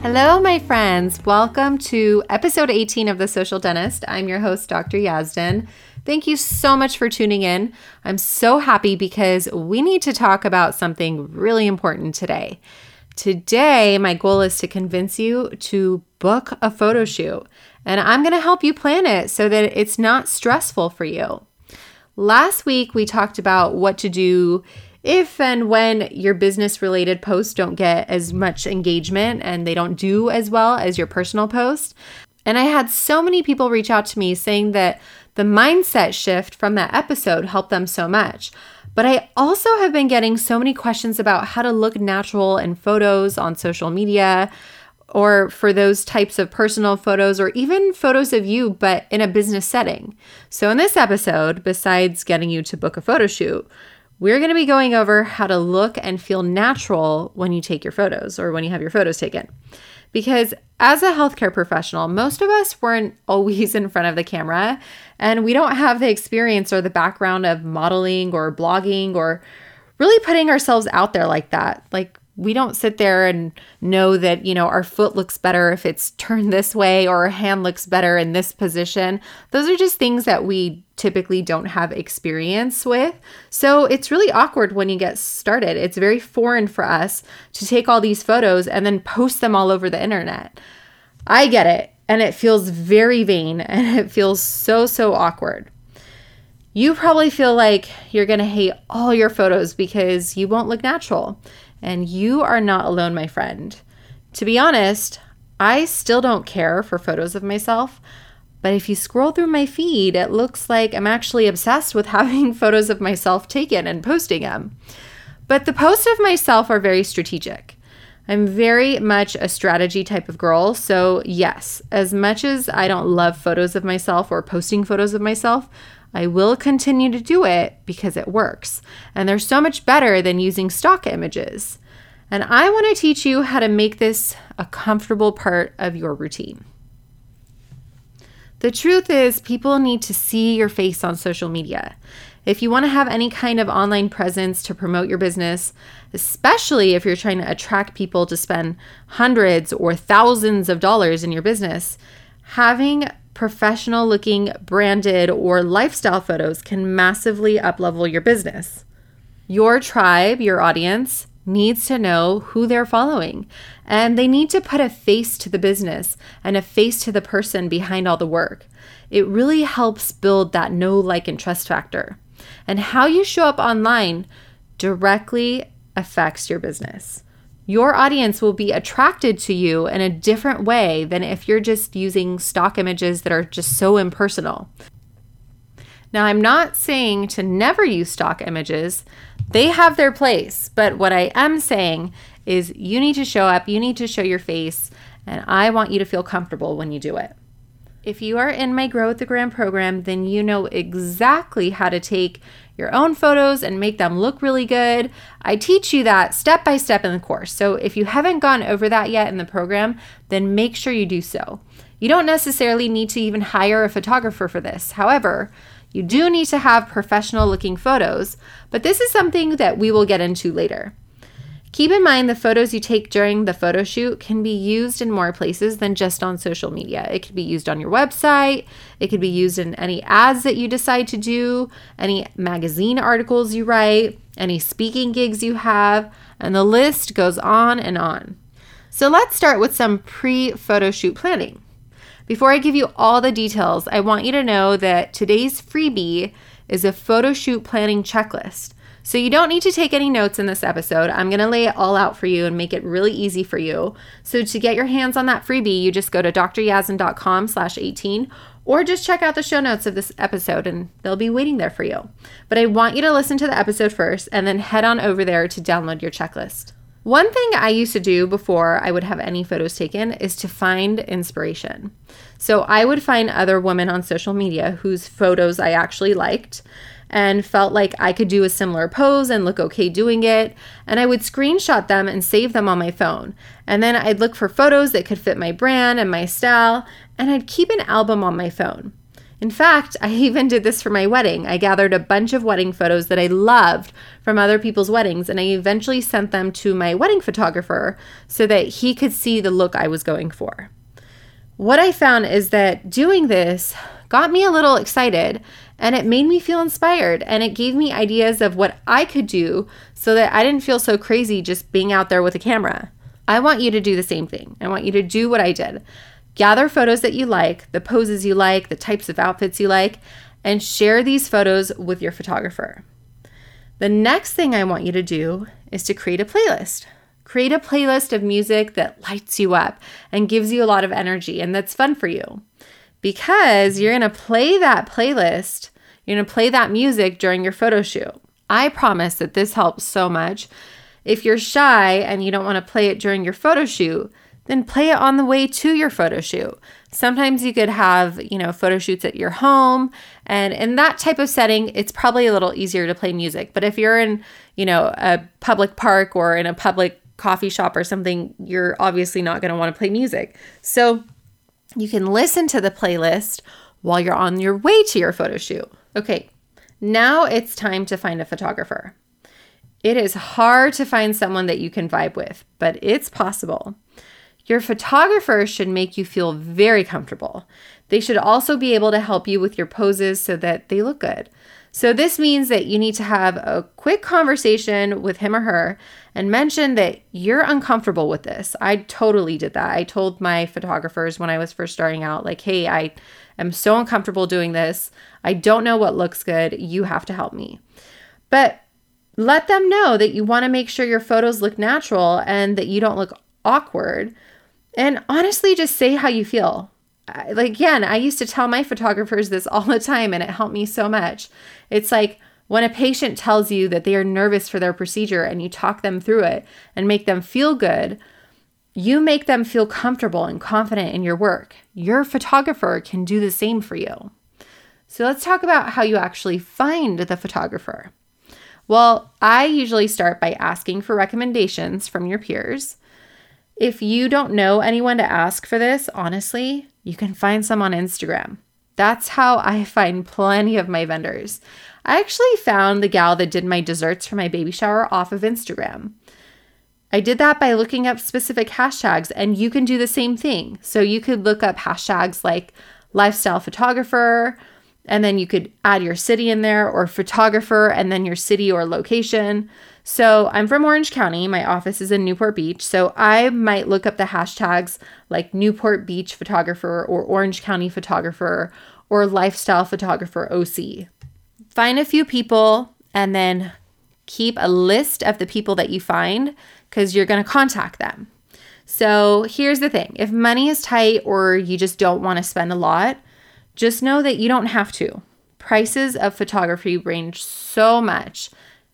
Hello, my friends. Welcome to episode 18 of The Social Dentist. I'm your host, Dr. Yazdan. Thank you so much for tuning in. I'm so happy because we need to talk about something really important today. Today, my goal is to convince you to book a photo shoot, and I'm going to help you plan it so that it's not stressful for you. Last week, we talked about what to do if and when your business related posts don't get as much engagement and they don't do as well as your personal post. And I had so many people reach out to me saying that the mindset shift from that episode helped them so much. But I also have been getting so many questions about how to look natural in photos on social media or for those types of personal photos or even photos of you, but in a business setting. So, in this episode, besides getting you to book a photo shoot, we're going to be going over how to look and feel natural when you take your photos or when you have your photos taken. Because as a healthcare professional, most of us weren't always in front of the camera and we don't have the experience or the background of modeling or blogging or really putting ourselves out there like that. Like we don't sit there and know that, you know, our foot looks better if it's turned this way or our hand looks better in this position. Those are just things that we typically don't have experience with. So it's really awkward when you get started. It's very foreign for us to take all these photos and then post them all over the internet. I get it. And it feels very vain and it feels so, so awkward. You probably feel like you're going to hate all your photos because you won't look natural. And you are not alone, my friend. To be honest, I still don't care for photos of myself. But if you scroll through my feed, it looks like I'm actually obsessed with having photos of myself taken and posting them. But the posts of myself are very strategic. I'm very much a strategy type of girl. So, yes, as much as I don't love photos of myself or posting photos of myself, I will continue to do it because it works. And they're so much better than using stock images. And I want to teach you how to make this a comfortable part of your routine. The truth is, people need to see your face on social media. If you want to have any kind of online presence to promote your business, especially if you're trying to attract people to spend hundreds or thousands of dollars in your business, having professional looking branded or lifestyle photos can massively uplevel your business. Your tribe, your audience, needs to know who they're following and they need to put a face to the business and a face to the person behind all the work. It really helps build that know, like, and trust factor. And how you show up online directly affects your business your audience will be attracted to you in a different way than if you're just using stock images that are just so impersonal. Now, I'm not saying to never use stock images, they have their place, but what I am saying is you need to show up, you need to show your face, and I want you to feel comfortable when you do it. If you are in my Grow with the Gram program, then you know exactly how to take your own photos and make them look really good. I teach you that step by step in the course. So if you haven't gone over that yet in the program, then make sure you do so. You don't necessarily need to even hire a photographer for this. However, you do need to have professional looking photos, but this is something that we will get into later. Keep in mind the photos you take during the photo shoot can be used in more places than just on social media. It could be used on your website, it could be used in any ads that you decide to do, any magazine articles you write, any speaking gigs you have, and the list goes on and on. So let's start with some pre photo shoot planning. Before I give you all the details, I want you to know that today's freebie is a photo shoot planning checklist. So you don't need to take any notes in this episode. I'm going to lay it all out for you and make it really easy for you. So to get your hands on that freebie, you just go to dryazdan.com slash 18 or just check out the show notes of this episode and they'll be waiting there for you. But I want you to listen to the episode first and then head on over there to download your checklist. One thing I used to do before I would have any photos taken is to find inspiration. So I would find other women on social media whose photos I actually liked and felt like I could do a similar pose and look okay doing it. And I would screenshot them and save them on my phone. And then I'd look for photos that could fit my brand and my style, and I'd keep an album on my phone. In fact, I even did this for my wedding. I gathered a bunch of wedding photos that I loved from other people's weddings, and I eventually sent them to my wedding photographer so that he could see the look I was going for. What I found is that doing this got me a little excited and it made me feel inspired and it gave me ideas of what I could do so that I didn't feel so crazy just being out there with a camera. I want you to do the same thing. I want you to do what I did. Gather photos that you like, the poses you like, the types of outfits you like, and share these photos with your photographer. The next thing I want you to do is to create a playlist. Create a playlist of music that lights you up and gives you a lot of energy and that's fun for you because you're to play that playlist, you're to play that music during your photo shoot. I promise that this helps so much. If you're shy and you don't want to play it during your photo shoot, then play it on the way to your photo shoot. Sometimes you could have, you know, photo shoots at your home, and in that type of setting, it's probably a little easier to play music. But if you're in, you know, a public park or in a public coffee shop or something, you're obviously not going to want to play music. So you can listen to the playlist while you're on your way to your photo shoot. Okay, now it's time to find a photographer. It is hard to find someone that you can vibe with, but it's possible. Your photographer should make you feel very comfortable. They should also be able to help you with your poses so that they look good. So, this means that you need to have a quick conversation with him or her and mention that you're uncomfortable with this. I totally did that. I told my photographers when I was first starting out, like, hey, I am so uncomfortable doing this. I don't know what looks good. You have to help me. But let them know that you want to make sure your photos look natural and that you don't look awkward. And honestly, just say how you feel like again, I used to tell my photographers this all the time and it helped me so much. It's like when a patient tells you that they are nervous for their procedure and you talk them through it and make them feel good, you make them feel comfortable and confident in your work. Your photographer can do the same for you. So let's talk about how you actually find the photographer. Well, I usually start by asking for recommendations from your peers. If you don't know anyone to ask for this, honestly, you can find some on Instagram. That's how I find plenty of my vendors. I actually found the gal that did my desserts for my baby shower off of Instagram. I did that by looking up specific hashtags, and you can do the same thing. So you could look up hashtags like lifestyle photographer, and then you could add your city in there, or photographer, and then your city or location. So I'm from Orange County. My office is in Newport Beach. So I might look up the hashtags like Newport Beach photographer or Orange County photographer or lifestyle photographer OC. Find a few people and then keep a list of the people that you find because you're going to contact them. So here's the thing if money is tight or you just don't want to spend a lot, just know that you don't have to. Prices of photography range so much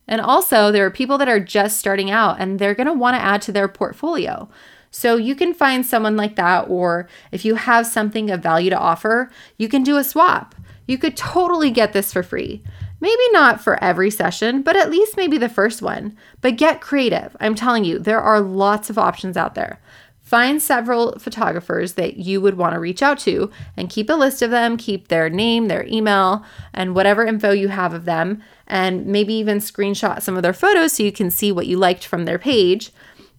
and also, there are people that are just starting out and they're going to want to add to their portfolio. So you can find someone like that, or if you have something of value to offer, you can do a swap. You could totally get this for free. Maybe not for every session, but at least maybe the first one. But get creative. I'm telling you, there are lots of options out there. Find several photographers that you would want to reach out to and keep a list of them, keep their name, their email, and whatever info you have of them, and maybe even screenshot some of their photos so you can see what you liked from their page.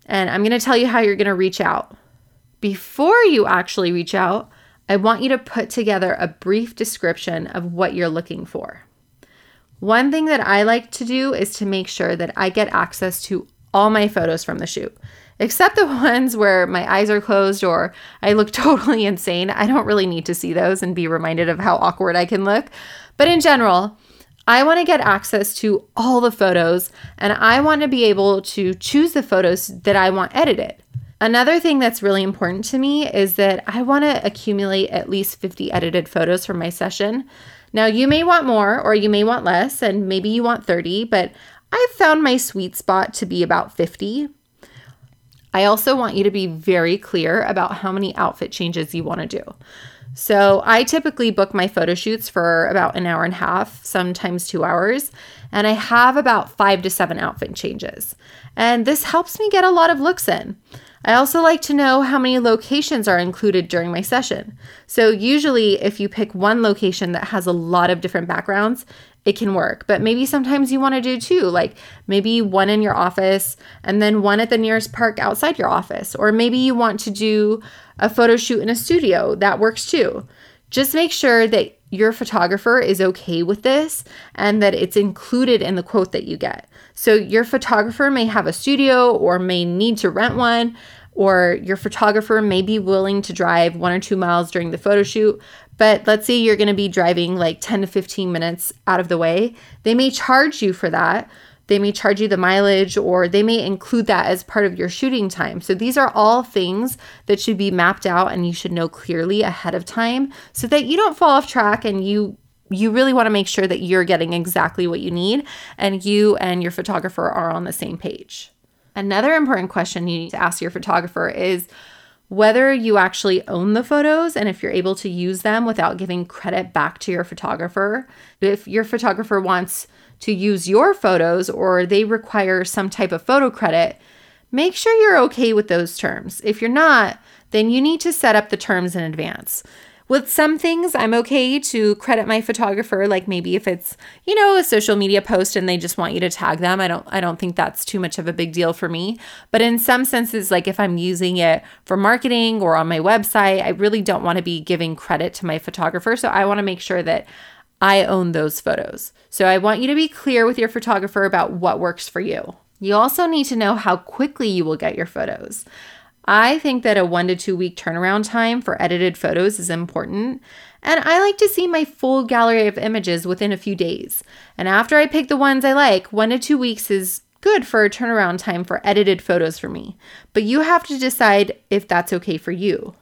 And I'm going to tell you how you're going to reach out. Before you actually reach out, I want you to put together a brief description of what you're looking for. One thing that I like to do is to make sure that I get access to all my photos from the shoot except the ones where my eyes are closed or I look totally insane. I don't really need to see those and be reminded of how awkward I can look. But in general, I want to get access to all the photos and I want to be able to choose the photos that I want edited. Another thing that's really important to me is that I want to accumulate at least 50 edited photos from my session. Now, you may want more or you may want less, and maybe you want 30, but I've found my sweet spot to be about 50. I also want you to be very clear about how many outfit changes you want to do. So, I typically book my photo shoots for about an hour and a half, sometimes two hours, and I have about five to seven outfit changes. And this helps me get a lot of looks in. I also like to know how many locations are included during my session. So, usually, if you pick one location that has a lot of different backgrounds, it can work. But maybe sometimes you want to do two, like maybe one in your office and then one at the nearest park outside your office. Or maybe you want to do a photo shoot in a studio. That works too. Just make sure that your photographer is okay with this and that it's included in the quote that you get. So, your photographer may have a studio or may need to rent one, or your photographer may be willing to drive one or two miles during the photo shoot. But let's say you're going to be driving like 10 to 15 minutes out of the way. They may charge you for that. They may charge you the mileage or they may include that as part of your shooting time. So these are all things that should be mapped out and you should know clearly ahead of time so that you don't fall off track and you you really want to make sure that you're getting exactly what you need and you and your photographer are on the same page. Another important question you need to ask your photographer is whether you actually own the photos and if you're able to use them without giving credit back to your photographer. If your photographer wants to use your photos or they require some type of photo credit, make sure you're okay with those terms. If you're not, then you need to set up the terms in advance. With some things, I'm okay to credit my photographer, like maybe if it's, you know, a social media post and they just want you to tag them. I don't I don't think that's too much of a big deal for me. But in some senses, like if I'm using it for marketing or on my website, I really don't want to be giving credit to my photographer. So I want to make sure that I own those photos. So I want you to be clear with your photographer about what works for you. You also need to know how quickly you will get your photos. I think that a one to two week turnaround time for edited photos is important. And I like to see my full gallery of images within a few days. And after I pick the ones I like, one to two weeks is good for a turnaround time for edited photos for me. But you have to decide if that's okay for you.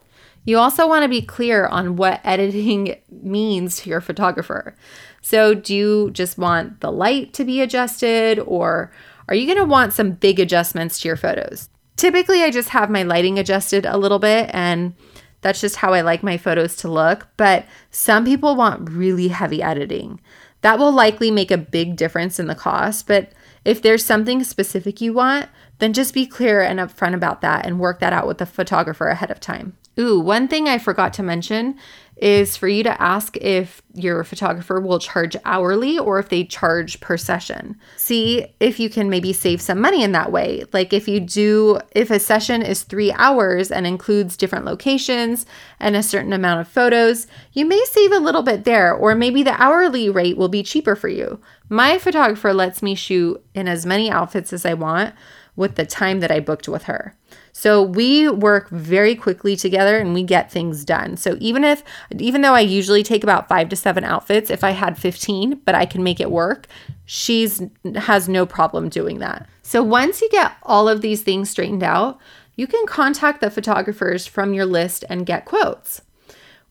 You also want to be clear on what editing means to your photographer. So, do you just want the light to be adjusted, or are you going to want some big adjustments to your photos? Typically, I just have my lighting adjusted a little bit, and that's just how I like my photos to look. But some people want really heavy editing. That will likely make a big difference in the cost. But if there's something specific you want, then just be clear and upfront about that and work that out with the photographer ahead of time. Ooh, one thing I forgot to mention is for you to ask if your photographer will charge hourly or if they charge per session. See if you can maybe save some money in that way. Like if you do, if a session is three hours and includes different locations and a certain amount of photos, you may save a little bit there, or maybe the hourly rate will be cheaper for you. My photographer lets me shoot in as many outfits as I want with the time that I booked with her. So we work very quickly together and we get things done. So even if even though I usually take about 5 to 7 outfits, if I had 15, but I can make it work, she's has no problem doing that. So once you get all of these things straightened out, you can contact the photographers from your list and get quotes.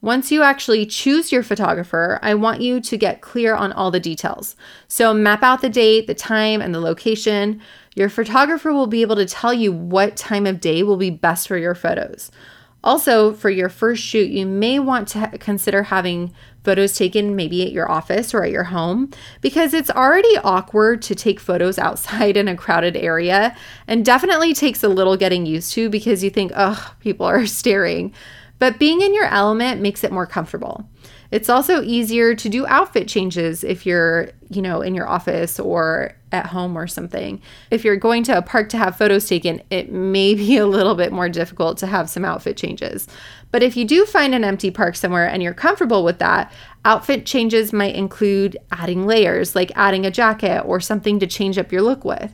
Once you actually choose your photographer, I want you to get clear on all the details. So, map out the date, the time, and the location. Your photographer will be able to tell you what time of day will be best for your photos. Also, for your first shoot, you may want to consider having photos taken maybe at your office or at your home because it's already awkward to take photos outside in a crowded area and definitely takes a little getting used to because you think, oh, people are staring. But being in your element makes it more comfortable. It's also easier to do outfit changes if you're, you know, in your office or at home or something. If you're going to a park to have photos taken, it may be a little bit more difficult to have some outfit changes. But if you do find an empty park somewhere and you're comfortable with that, outfit changes might include adding layers, like adding a jacket or something to change up your look with.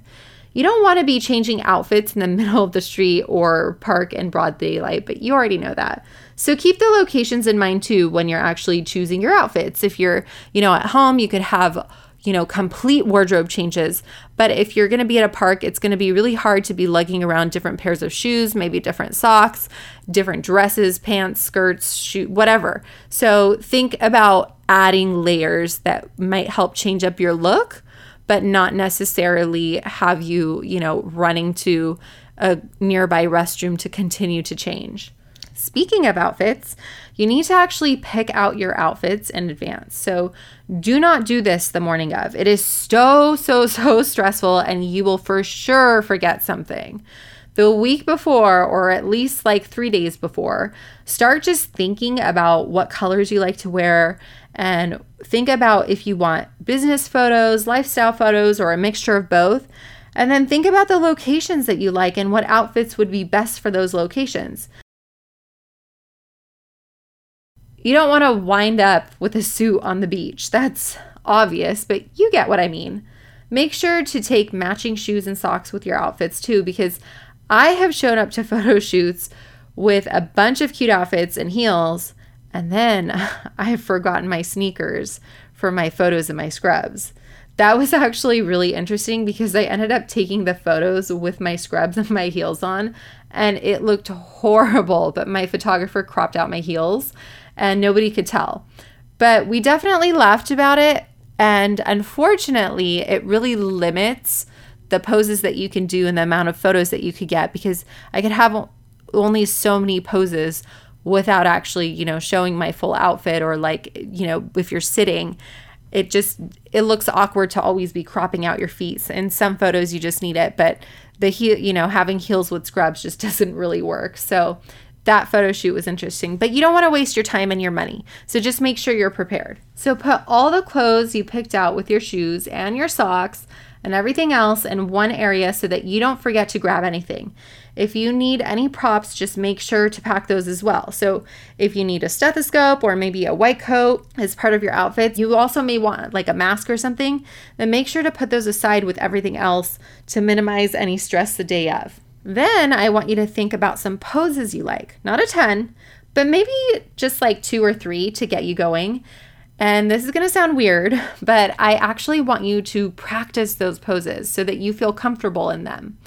You don't want to be changing outfits in the middle of the street or park in broad daylight, but you already know that. So keep the locations in mind too when you're actually choosing your outfits. If you're, you know, at home, you could have you know, complete wardrobe changes. But if you're going to be at a park, it's going to be really hard to be lugging around different pairs of shoes, maybe different socks, different dresses, pants, skirts, shoe, whatever. So think about adding layers that might help change up your look but not necessarily have you, you know, running to a nearby restroom to continue to change. Speaking of outfits, you need to actually pick out your outfits in advance. So do not do this the morning of. It is so, so, so stressful, and you will for sure forget something. The week before, or at least like three days before, start just thinking about what colors you like to wear and think about if you want business photos, lifestyle photos, or a mixture of both. And then think about the locations that you like and what outfits would be best for those locations. You don't want to wind up with a suit on the beach. That's obvious, but you get what I mean. Make sure to take matching shoes and socks with your outfits too, because I have shown up to photo shoots with a bunch of cute outfits and heels, and then I have forgotten my sneakers for my photos and my scrubs. That was actually really interesting because I ended up taking the photos with my scrubs and my heels on, and it looked horrible. But my photographer cropped out my heels, and nobody could tell. But we definitely laughed about it. And unfortunately, it really limits the poses that you can do and the amount of photos that you could get because I could have only so many poses without actually, you know, showing my full outfit or like, you know, if you're sitting, it just it looks awkward to always be cropping out your feet. In some photos you just need it, but the heel, you know, having heels with scrubs just doesn't really work. So that photo shoot was interesting, but you don't want to waste your time and your money. So just make sure you're prepared. So put all the clothes you picked out with your shoes and your socks and everything else in one area so that you don't forget to grab anything. If you need any props, just make sure to pack those as well. So, if you need a stethoscope or maybe a white coat as part of your outfit, you also may want like a mask or something, then make sure to put those aside with everything else to minimize any stress the day of. Then I want you to think about some poses you like, not a ton, but maybe just like two or three to get you going. And this is going to sound weird, but I actually want you to practice those poses so that you feel comfortable in them.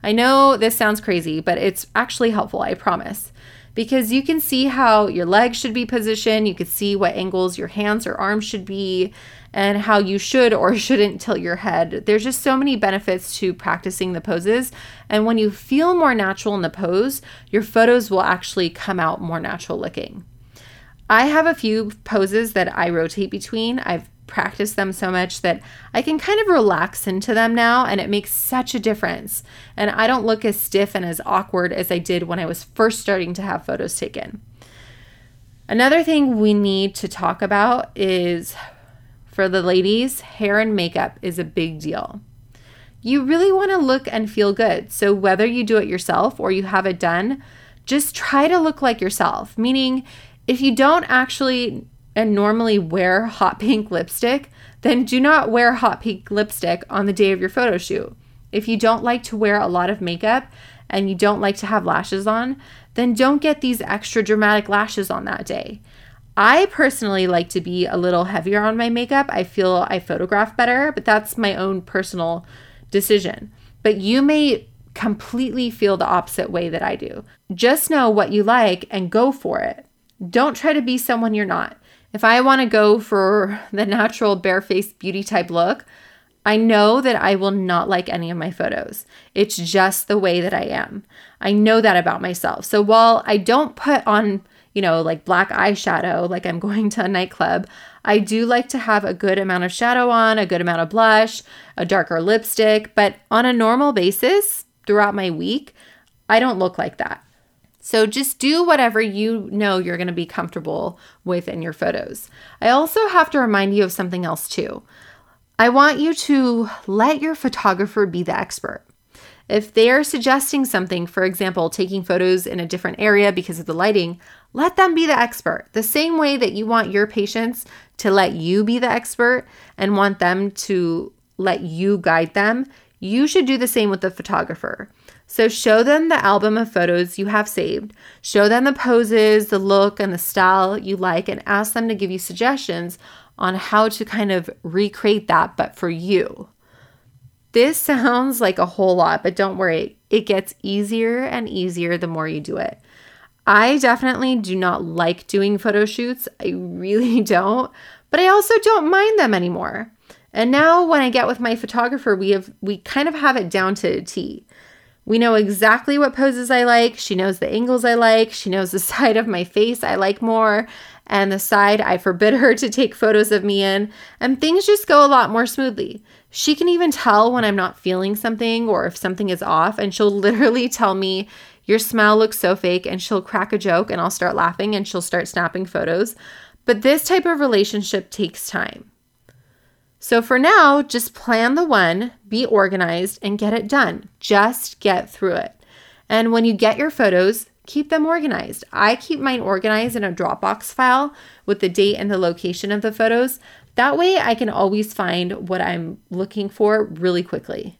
I know this sounds crazy, but it's actually helpful, I promise. Because you can see how your legs should be positioned, you can see what angles your hands or arms should be, and how you should or shouldn't tilt your head. There's just so many benefits to practicing the poses. And when you feel more natural in the pose, your photos will actually come out more natural looking. I have a few poses that I rotate between. I've practiced them so much that I can kind of relax into them now, and it makes such a difference. And I don't look as stiff and as awkward as I did when I was first starting to have photos taken. Another thing we need to talk about is for the ladies, hair and makeup is a big deal. You really want to look and feel good. So, whether you do it yourself or you have it done, just try to look like yourself. Meaning, if you don't actually and normally wear hot pink lipstick, then do not wear hot pink lipstick on the day of your photo shoot. If you don't like to wear a lot of makeup and you don't like to have lashes on, then don't get these extra dramatic lashes on that day. I personally like to be a little heavier on my makeup. I feel I photograph better, but that's my own personal decision. But you may completely feel the opposite way that I do. Just know what you like and go for it. Don't try to be someone you're not. If I want to go for the natural barefaced beauty type look, I know that I will not like any of my photos. It's just the way that I am. I know that about myself. So while I don't put on you know, like black eyeshadow, like I'm going to a nightclub, I do like to have a good amount of shadow on, a good amount of blush, a darker lipstick, but on a normal basis throughout my week, I don't look like that. So just do whatever you know you're going to be comfortable with in your photos. I also have to remind you of something else too. I want you to let your photographer be the expert. If they are suggesting something, for example, taking photos in a different area because of the lighting, let them be the expert. The same way that you want your patients to let you be the expert and want them to let you guide them, you should do the same with the photographer. So show them the album of photos you have saved, show them the poses, the look, and the style you like, and ask them to give you suggestions on how to kind of recreate that, but for you. This sounds like a whole lot, but don't worry, it gets easier and easier the more you do it. I definitely do not like doing photo shoots. I really don't, but I also don't mind them anymore. And now when I get with my photographer, we have we kind of have it down to a T. We know exactly what poses I like. She knows the angles I like. She knows the side of my face I like more and the side I forbid her to take photos of me in. And things just go a lot more smoothly. She can even tell when I'm not feeling something or if something is off, and she'll literally tell me, Your smile looks so fake, and she'll crack a joke and I'll start laughing and she'll start snapping photos. But this type of relationship takes time. So for now, just plan the one, be organized, and get it done. Just get through it. And when you get your photos, keep them organized. I keep mine organized in a Dropbox file with the date and the location of the photos. That way, I can always find what I'm looking for really quickly.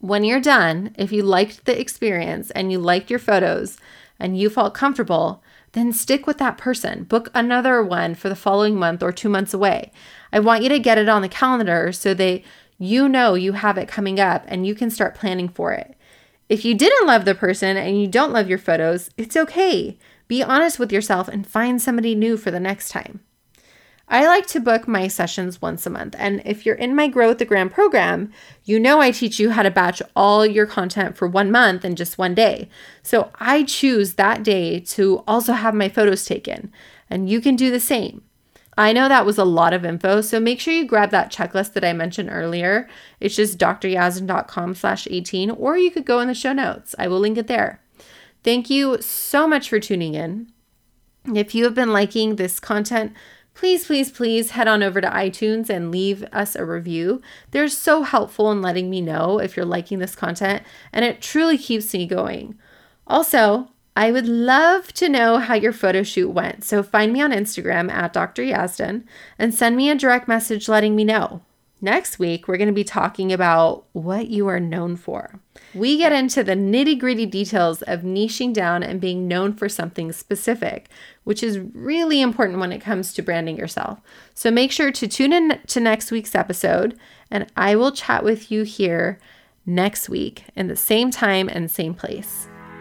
When you're done, if you liked the experience and you liked your photos and you felt comfortable, then stick with that person. Book another one for the following month or two months away. I want you to get it on the calendar so that you know you have it coming up and you can start planning for it. If you didn't love the person and you don't love your photos, it's okay. Be honest with yourself and find somebody new for the next time. I like to book my sessions once a month. And if you're in my Grow with the Gram program, you know I teach you how to batch all your content for one month in just one day. So I choose that day to also have my photos taken. And you can do the same. I know that was a lot of info, so make sure you grab that checklist that I mentioned earlier. It's just dryazdan.com slash 18, or you could go in the show notes. I will link it there. Thank you so much for tuning in. If you have been liking this content, please, please, please head on over to iTunes and leave us a review. They're so helpful in letting me know if you're liking this content, and it truly keeps me going. Also, I would love to know how your photo shoot went. So find me on Instagram at Dr. Yazdan and send me a direct message letting me know. Next week, we're going to be talking about what you are known for. We get into the nitty gritty details of niching down and being known for something specific, which is really important when it comes to branding yourself. So make sure to tune in to next week's episode, and I will chat with you here next week in the same time and same place.